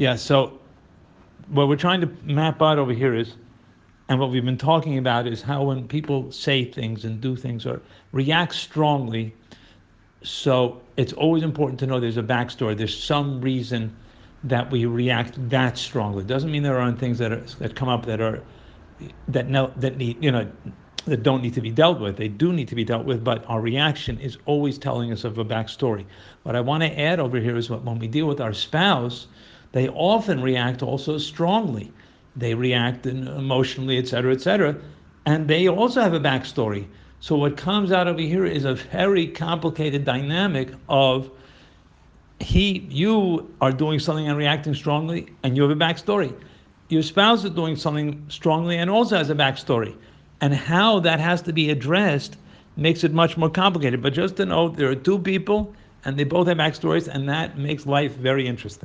Yeah, so what we're trying to map out over here is, and what we've been talking about is how when people say things and do things or react strongly, so it's always important to know there's a backstory. There's some reason that we react that strongly. It doesn't mean there aren't things that are, that come up that are that no, that need you know that don't need to be dealt with. They do need to be dealt with, but our reaction is always telling us of a backstory. What I want to add over here is what when we deal with our spouse, they often react also strongly. They react emotionally, etc., etc., and they also have a backstory. So what comes out over here is a very complicated dynamic of he, you are doing something and reacting strongly, and you have a backstory. Your spouse is doing something strongly and also has a backstory, and how that has to be addressed makes it much more complicated. But just to know, there are two people, and they both have backstories, and that makes life very interesting.